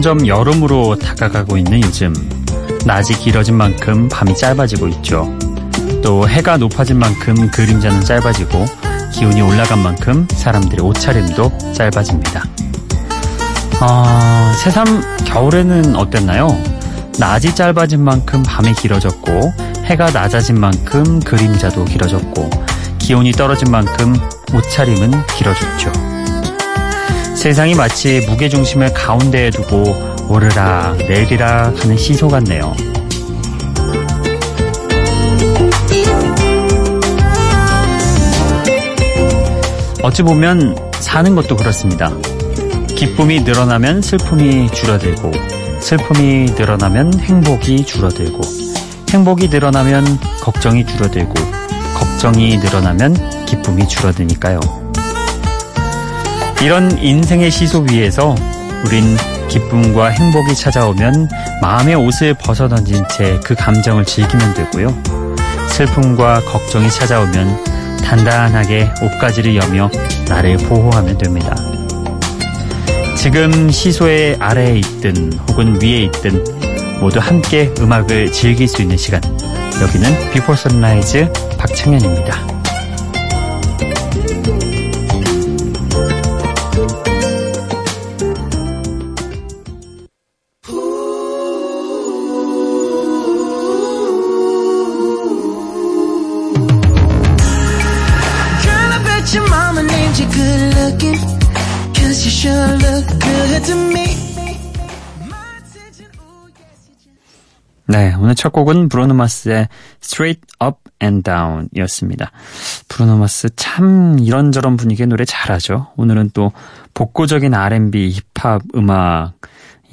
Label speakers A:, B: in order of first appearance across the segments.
A: 점점 여름으로 다가가고 있는 요즘 낮이 길어진 만큼 밤이 짧아지고 있죠. 또 해가 높아진 만큼 그림자는 짧아지고 기온이 올라간 만큼 사람들의 옷차림도 짧아집니다. 아, 새삼 겨울에는 어땠나요? 낮이 짧아진 만큼 밤이 길어졌고 해가 낮아진 만큼 그림자도 길어졌고 기온이 떨어진 만큼 옷차림은 길어졌죠. 세상이 마치 무게중심을 가운데에 두고 오르락 내리락 하는 시소 같네요. 어찌 보면 사는 것도 그렇습니다. 기쁨이 늘어나면 슬픔이 줄어들고, 슬픔이 늘어나면 행복이 줄어들고, 행복이 늘어나면 걱정이 줄어들고, 걱정이 늘어나면 기쁨이 줄어드니까요. 이런 인생의 시소 위에서 우린 기쁨과 행복이 찾아오면 마음의 옷을 벗어던진 채 그 감정을 즐기면 되고요. 슬픔과 걱정이 찾아오면 단단하게 옷가지를 여며 나를 보호하면 됩니다. 지금 시소의 아래에 있든 혹은 위에 있든 모두 함께 음악을 즐길 수 있는 시간. 여기는 Before Sunrise 박창현입니다. 네, 오늘 첫 곡은 브루노 마스의 Straight Up and Down 이었습니다. 브루노 마스 참 이런저런 분위기의 노래 잘하죠. 오늘은 또 복고적인 R&B, 힙합 음악,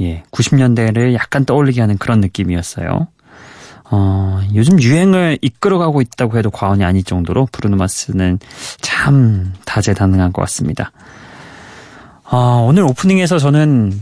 A: 예, 90년대를 약간 떠올리게 하는 그런 느낌이었어요. 어, 요즘 유행을 이끌어가고 있다고 해도 과언이 아닐 정도로 브루노 마스는 참 다재다능한 것 같습니다. 어, 오늘 오프닝에서 저는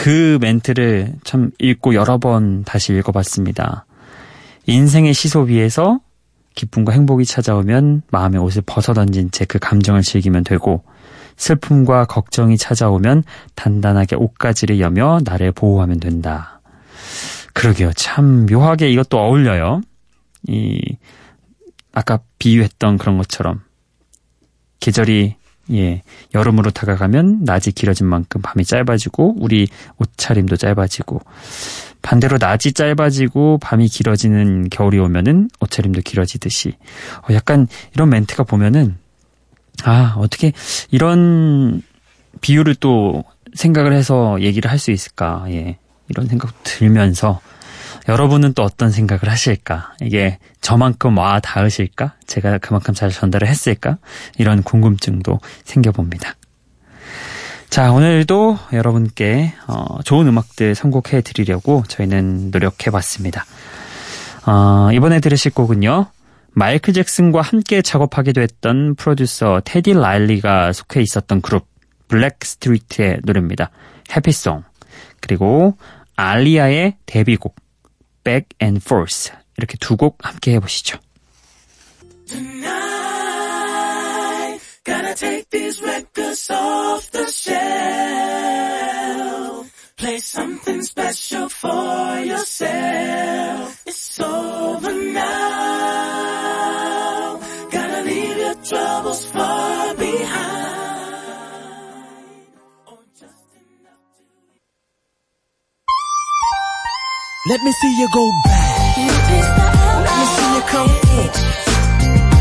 A: 그 멘트를 참 읽고 여러 번 다시 읽어봤습니다. 인생의 시소 위에서 기쁨과 행복이 찾아오면 마음의 옷을 벗어던진 채 그 감정을 즐기면 되고 슬픔과 걱정이 찾아오면 단단하게 옷가지를 여며 나를 보호하면 된다. 그러게요. 참 묘하게 이것도 어울려요. 이 아까 비유했던 그런 것처럼 계절이 예, 여름으로 다가가면 낮이 길어진 만큼 밤이 짧아지고 우리 옷차림도 짧아지고 반대로 낮이 짧아지고 밤이 길어지는 겨울이 오면은 옷차림도 길어지듯이. 어, 약간 이런 멘트가 보면은 아 어떻게 이런 비유를 또 생각을 해서 얘기를 할 수 있을까? 예 이런 생각 들면서 여러분은 또 어떤 생각을 하실까? 이게 저만큼 와 닿으실까? 제가 그만큼 잘 전달을 했을까? 이런 궁금증도 생겨봅니다. 자, 오늘도 여러분께 어, 좋은 음악들 선곡해 드리려고 저희는 노력해 봤습니다. 어, 이번에 들으실 곡은요. 마이클 잭슨과 함께 작업하기도 했던 프로듀서 테디 라일리가 속해 있었던 그룹 블랙 스트리트의 노래입니다. Happy Song. 그리고 알리아의 데뷔곡 Back and Forth 이렇게 두 곡 함께 해보시죠. Tonight, gotta take these records off the shelf. Play something special for yourself. It's over now. Gotta leave your troubles far behind. Let me see you go back. Let me see you come in.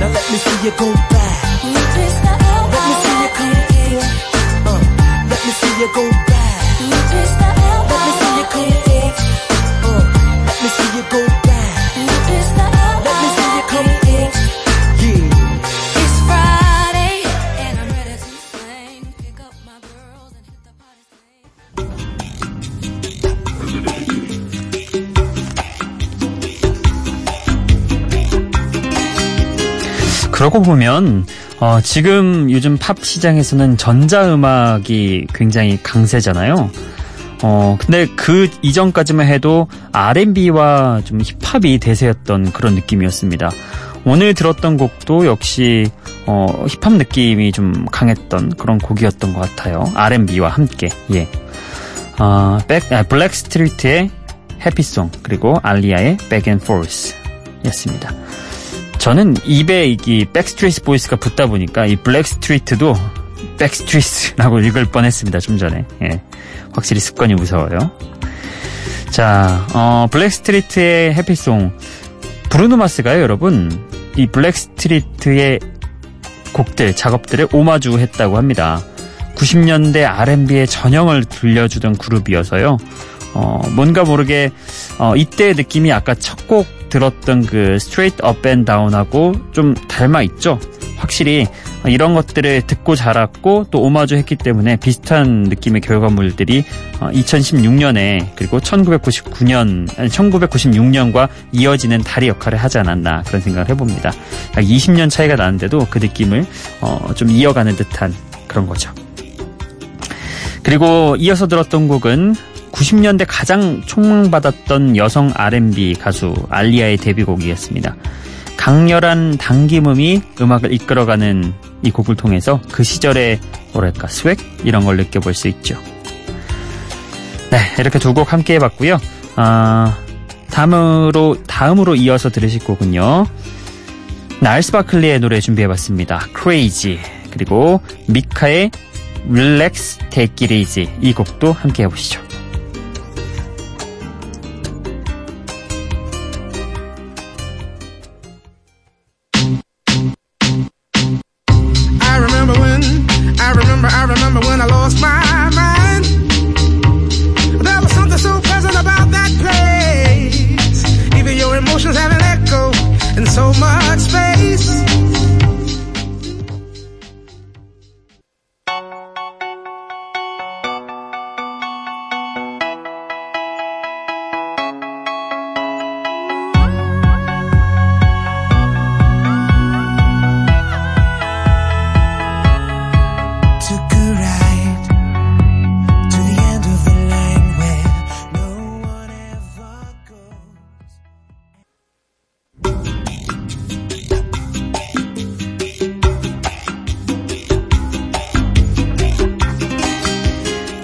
A: Now let me see you go back. Let me see you come in. Uh, let me see you go back. 그러고 보면 어, 지금 요즘 팝 시장에서는 전자음악이 굉장히 강세잖아요. 어, 근데 그 이전까지만 해도 R&B와 좀 힙합이 대세였던 그런 느낌이었습니다. 오늘 들었던 곡도 역시 어, 힙합 느낌이 좀 강했던 그런 곡이었던 것 같아요. R&B와 함께. 예. 어, 백, 아, 블랙 스트리트의 Happy Song 그리고 알리아의 Back and Forth 였습니다. 저는 입에 이 백스트리트 보이스가 붙다 보니까 이 블랙 스트리트도 백스트리트라고 읽을 뻔했습니다. 좀 전에. 예. 확실히 습관이 무서워요. 자, 어, 블랙 스트리트의 Happy Song 브루노 마스가요, 여러분. 이 블랙 스트리트의 곡들, 작업들을 오마주 했다고 합니다. 90년대 R&B의 전형을 들려주던 그룹이어서요. 어, 뭔가 모르게 어, 이때의 느낌이 아까 첫 곡 들었던 그 Up and Down하고 좀 닮아 있죠. 확실히 이런 것들을 듣고 자랐고 또 오마주 했기 때문에 비슷한 느낌의 결과물들이 2016년에 그리고 1999년 1996년과 이어지는 다리 역할을 하지 않았나 그런 생각을 해봅니다. 약 20년 차이가 나는데도 그 느낌을 어, 좀 이어가는 듯한 그런 거죠. 그리고 이어서 들었던 곡은 90년대 가장 총망받았던 여성 R&B 가수 알리아의 데뷔곡이었습니다. 강렬한 당김음이 음악을 이끌어가는 이 곡을 통해서 그 시절의 뭐랄까 스웩 이런 걸 느껴볼 수 있죠. 네, 이렇게 두 곡 함께 해봤고요. 아, 다음으로 다음으로 이어서 들으실 곡은요. 날스 바클리의 노래 준비해봤습니다. Crazy 그리고 미카의 Relax Take It Easy 이 곡도 함께 해보시죠.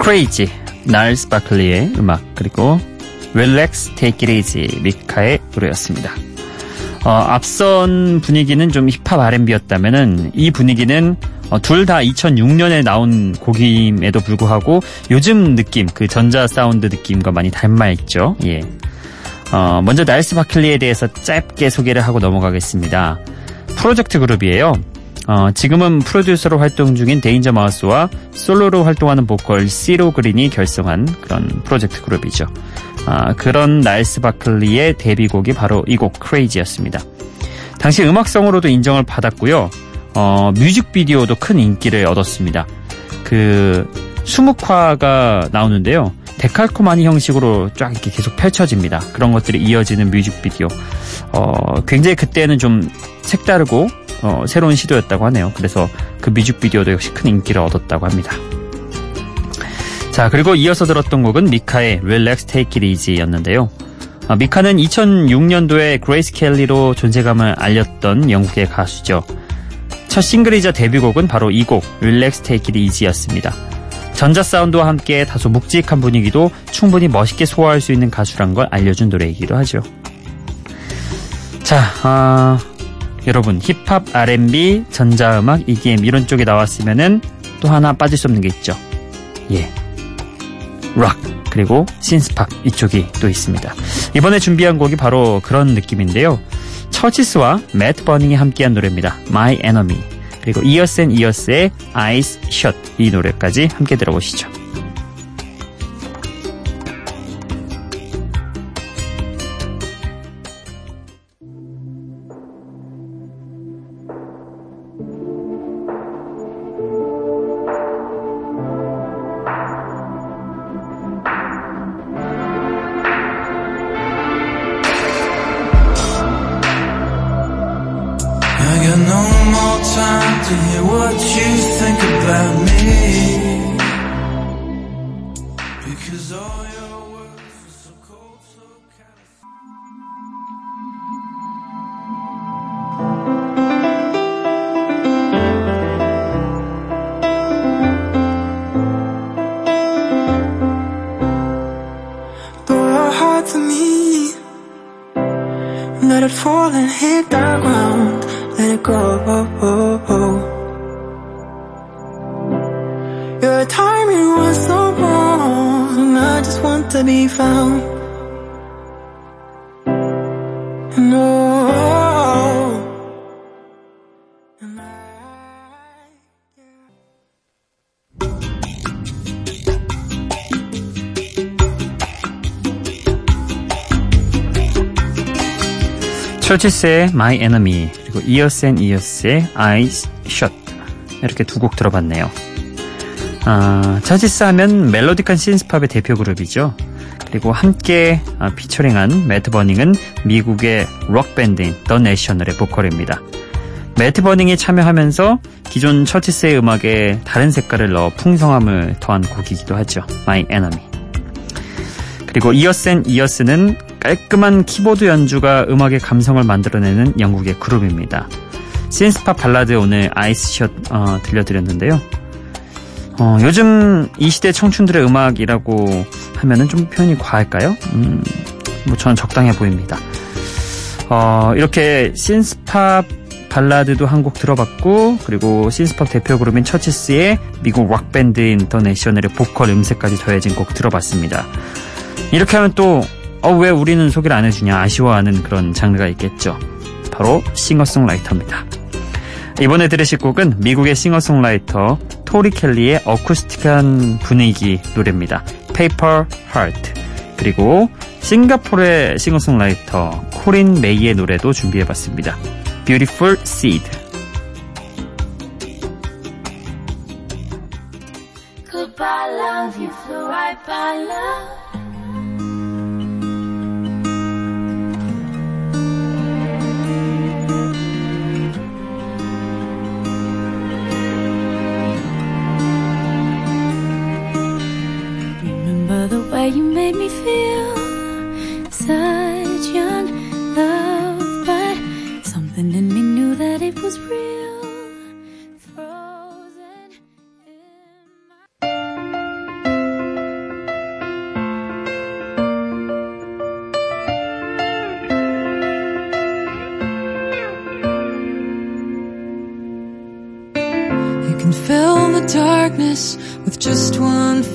A: Crazy, 날스 바클리의 음악, 그리고 Relax Take It Easy 미카의 노래였습니다. 어, 앞선 분위기는 좀 힙합 R&B였다면은 이 분위기는 어, 둘 다 2006년에 나온 곡임에도 불구하고 요즘 느낌, 그 전자 사운드 느낌과 많이 닮아 있죠. 예. 어, 먼저 날스 바클리에 대해서 짧게 소개를 하고 넘어가겠습니다. 프로젝트 그룹이에요. 어, 지금은 프로듀서로 활동 중인 데인저 마우스와 솔로로 활동하는 보컬 시로 그린이 결성한 그런 프로젝트 그룹이죠. 아, 그런 나일스 바클리의 데뷔곡이 바로 이 곡 크레이지였습니다. 당시 음악성으로도 인정을 받았고요. 어, 뮤직비디오도 큰 인기를 얻었습니다. 그 수묵화가 나오는데요. 데칼코마니 형식으로 쫙 이렇게 계속 펼쳐집니다. 그런 것들이 이어지는 뮤직비디오. 어, 굉장히 그때는 좀 색다르고 어, 새로운 시도였다고 하네요. 그래서 그 뮤직비디오도 역시 큰 인기를 얻었다고 합니다. 자, 그리고 이어서 들었던 곡은 미카의 Relax Take It Easy였는데요. 아, 미카는 2006년도에 그레이스 켈리로 존재감을 알렸던 영국의 가수죠. 첫 싱글이자 데뷔곡은 바로 이 곡, Relax Take It Easy였습니다. 전자 사운드와 함께 다소 묵직한 분위기도 충분히 멋있게 소화할 수 있는 가수란 걸 알려준 노래이기도 하죠. 자, 아, 여러분 힙합, R&B, 전자음악, EDM 이런 쪽에 나왔으면은 또 하나 빠질 수 없는 게 있죠. 예, 락 그리고 신스팝 이쪽이 또 있습니다. 이번에 준비한 곡이 바로 그런 느낌인데요. 처치스와 매트 버닝이 함께한 노래입니다. My Enemy 그리고 이어스 앤 이어스의 Eyes Shut 이 노래까지 함께 들어보시죠. more time to hear what you think about me. Because all your words are so cold, so
B: Let it fall and hit the ground Let it go. Your timing was so wrong. And I just want to be found. No.
A: 처치스의 My Enemy 그리고 Ears and Ears의 Eyes 이렇게 두 곡 들어봤네요. 아, 처치스 하면 melodic한 신스팝의 대표 그룹이죠. 그리고 함께 아, 피처링한 매트 버닝은 미국의 록 밴드인 더 내셔널의 보컬입니다. 매트 버닝이 참여하면서 기존 처치스의 음악에 다른 색깔을 넣어 풍성함을 더한 곡이기도 하죠. My Enemy. 그리고 이어스 앤 이어스는 깔끔한 키보드 연주가 음악의 감성을 만들어내는 영국의 그룹입니다. 신스팝 발라드 오늘 Eyes Shut 어, 들려드렸는데요. 어, 요즘 이 시대 청춘들의 음악이라고 하면은 좀 표현이 과할까요? 음, 뭐 저는 적당해 보입니다. 어, 이렇게 신스팝 발라드도 한 곡 들어봤고 그리고 신스팝 대표 그룹인 처치스의 미국 락 밴드인 더 내셔널의 보컬 음색까지 더해진 곡 들어봤습니다. 이렇게 하면 또 어, 왜 우리는 소개를 안 해주냐 아쉬워하는 그런 장르가 있겠죠. 바로 싱어송라이터입니다. 이번에 들으실 곡은 미국의 싱어송라이터 토리 켈리의 어쿠스틱한 분위기 노래입니다. Paper Heart 그리고 싱가포르의 싱어송라이터 코린 메이의 노래도 준비해봤습니다. Beautiful Seed Goodbye you flew right by love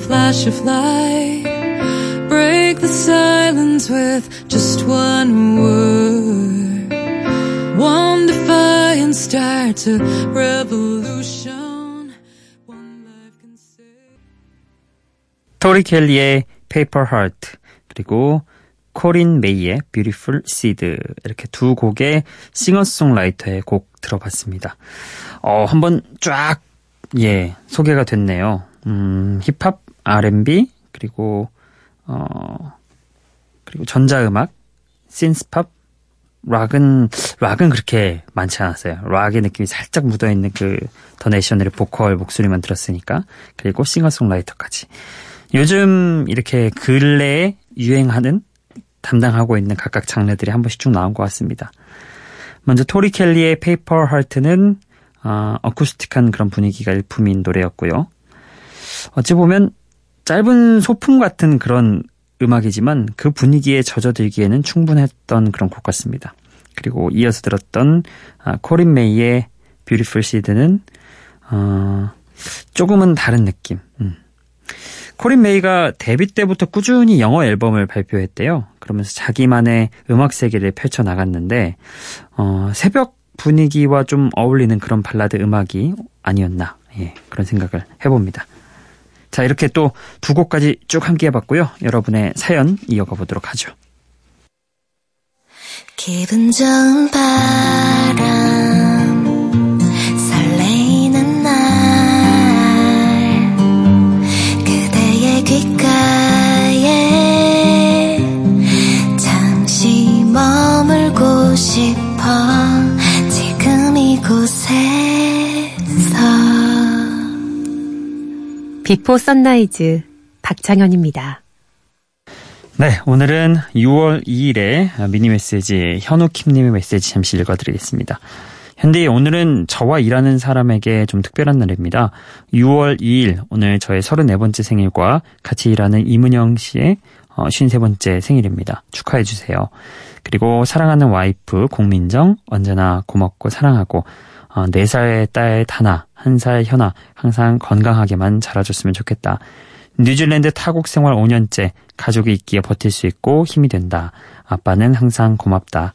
A: flash of light. break the silence with just one word. One defiant start to revolution. One life can save. 토리 켈리의 Paper Heart 그리고 코린 메이의 Beautiful Seed 이렇게 두 곡의 싱어송라이터의 곡 들어봤습니다. 어, 한번 쫙, 예, 소개가 됐네요. 음, 힙합, R&B, 그리고 어, 그리고 전자음악, 신스팝, 락은, 락은 그렇게 많지 않았어요. 락의 느낌이 살짝 묻어 있는 그, 더 내셔널의 보컬 목소리만 들었으니까. 그리고 싱어송라이터까지. 요즘 이렇게 근래에 유행하는, 담당하고 있는 각각 장르들이 한 번씩 쭉 나온 것 같습니다. 먼저 토리 켈리의 Paper Hearts는, 어, 어쿠스틱한 그런 분위기가 일품인 노래였고요. 어찌 보면 짧은 소품 같은 그런 음악이지만 그 분위기에 젖어들기에는 충분했던 그런 곡 같습니다. 그리고 이어서 들었던 아, 코린 메이의 Beautiful Seed는 어, 조금은 다른 느낌. 음. 코린 메이가 데뷔 때부터 꾸준히 영어 앨범을 발표했대요. 그러면서 자기만의 음악 세계를 펼쳐 나갔는데 어, 새벽 분위기와 좀 어울리는 그런 발라드 음악이 아니었나 예, 그런 생각을 해봅니다. 자, 이렇게 또 두 곡까지 쭉 함께 해봤고요. 여러분의 사연 이어가 보도록 하죠. 기분 좋은 바람 비포 선라이즈 박창현입니다. 네, 오늘은 6월 2일에 미니 메시지 현우킴님의 메시지 잠시 읽어드리겠습니다. 현디 오늘은 저와 일하는 사람에게 좀 특별한 날입니다. 6월 2일 오늘 저의 34번째 생일과 같이 일하는 이문영 씨의 53번째 어, 생일입니다. 축하해 주세요. 그리고 사랑하는 와이프 공민정 언제나 고맙고 사랑하고 어, 4살 딸 다나, 1살 현아 항상 건강하게만 자라줬으면 좋겠다. 뉴질랜드 타국 생활 5년째 가족이 있기에 버틸 수 있고 힘이 된다. 아빠는 항상 고맙다.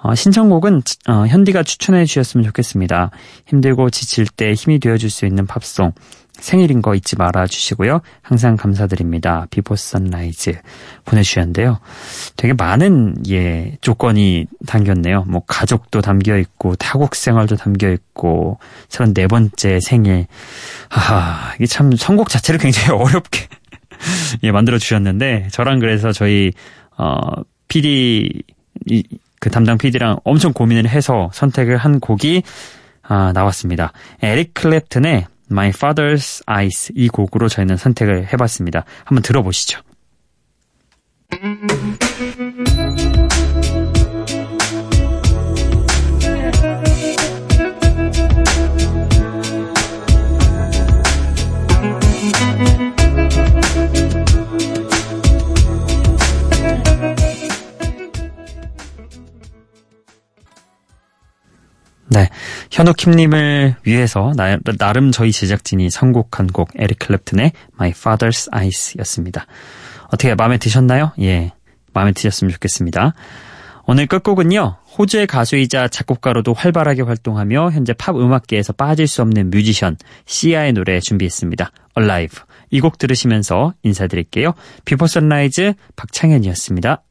A: 어, 신청곡은 어, 현디가 추천해 주셨으면 좋겠습니다. 힘들고 지칠 때 힘이 되어줄 수 있는 팝송. 생일인 거 잊지 말아 주시고요. 항상 감사드립니다. 비포 선라이즈 보내주셨는데요. 되게 많은 예 조건이 담겼네요. 뭐 가족도 담겨 있고 타국 생활도 담겨 있고 34번째 생일. 하하 이게 참 선곡 자체를 굉장히 어렵게 예 만들어 주셨는데 저랑 그래서 저희 어 PD 이, 그 담당 PD랑 엄청 고민을 해서 선택을 한 곡이 아, 나왔습니다. 에릭 클랩튼의 My Father's Eyes 이 곡으로 저희는 선택을 해봤습니다. 한번 들어보시죠. 현우킴님을 위해서 나, 나름 저희 제작진이 선곡한 곡 에릭 클랩튼의 My Father's Eyes 였습니다. 어떻게 마음에 드셨나요? 예. 마음에 드셨으면 좋겠습니다. 오늘 끝곡은요. 호주의 가수이자 작곡가로도 활발하게 활동하며 현재 팝 음악계에서 빠질 수 없는 뮤지션 시아의 노래 준비했습니다. Alive. 이 곡 들으시면서 인사드릴게요. 비포 선라이즈 박창현이었습니다.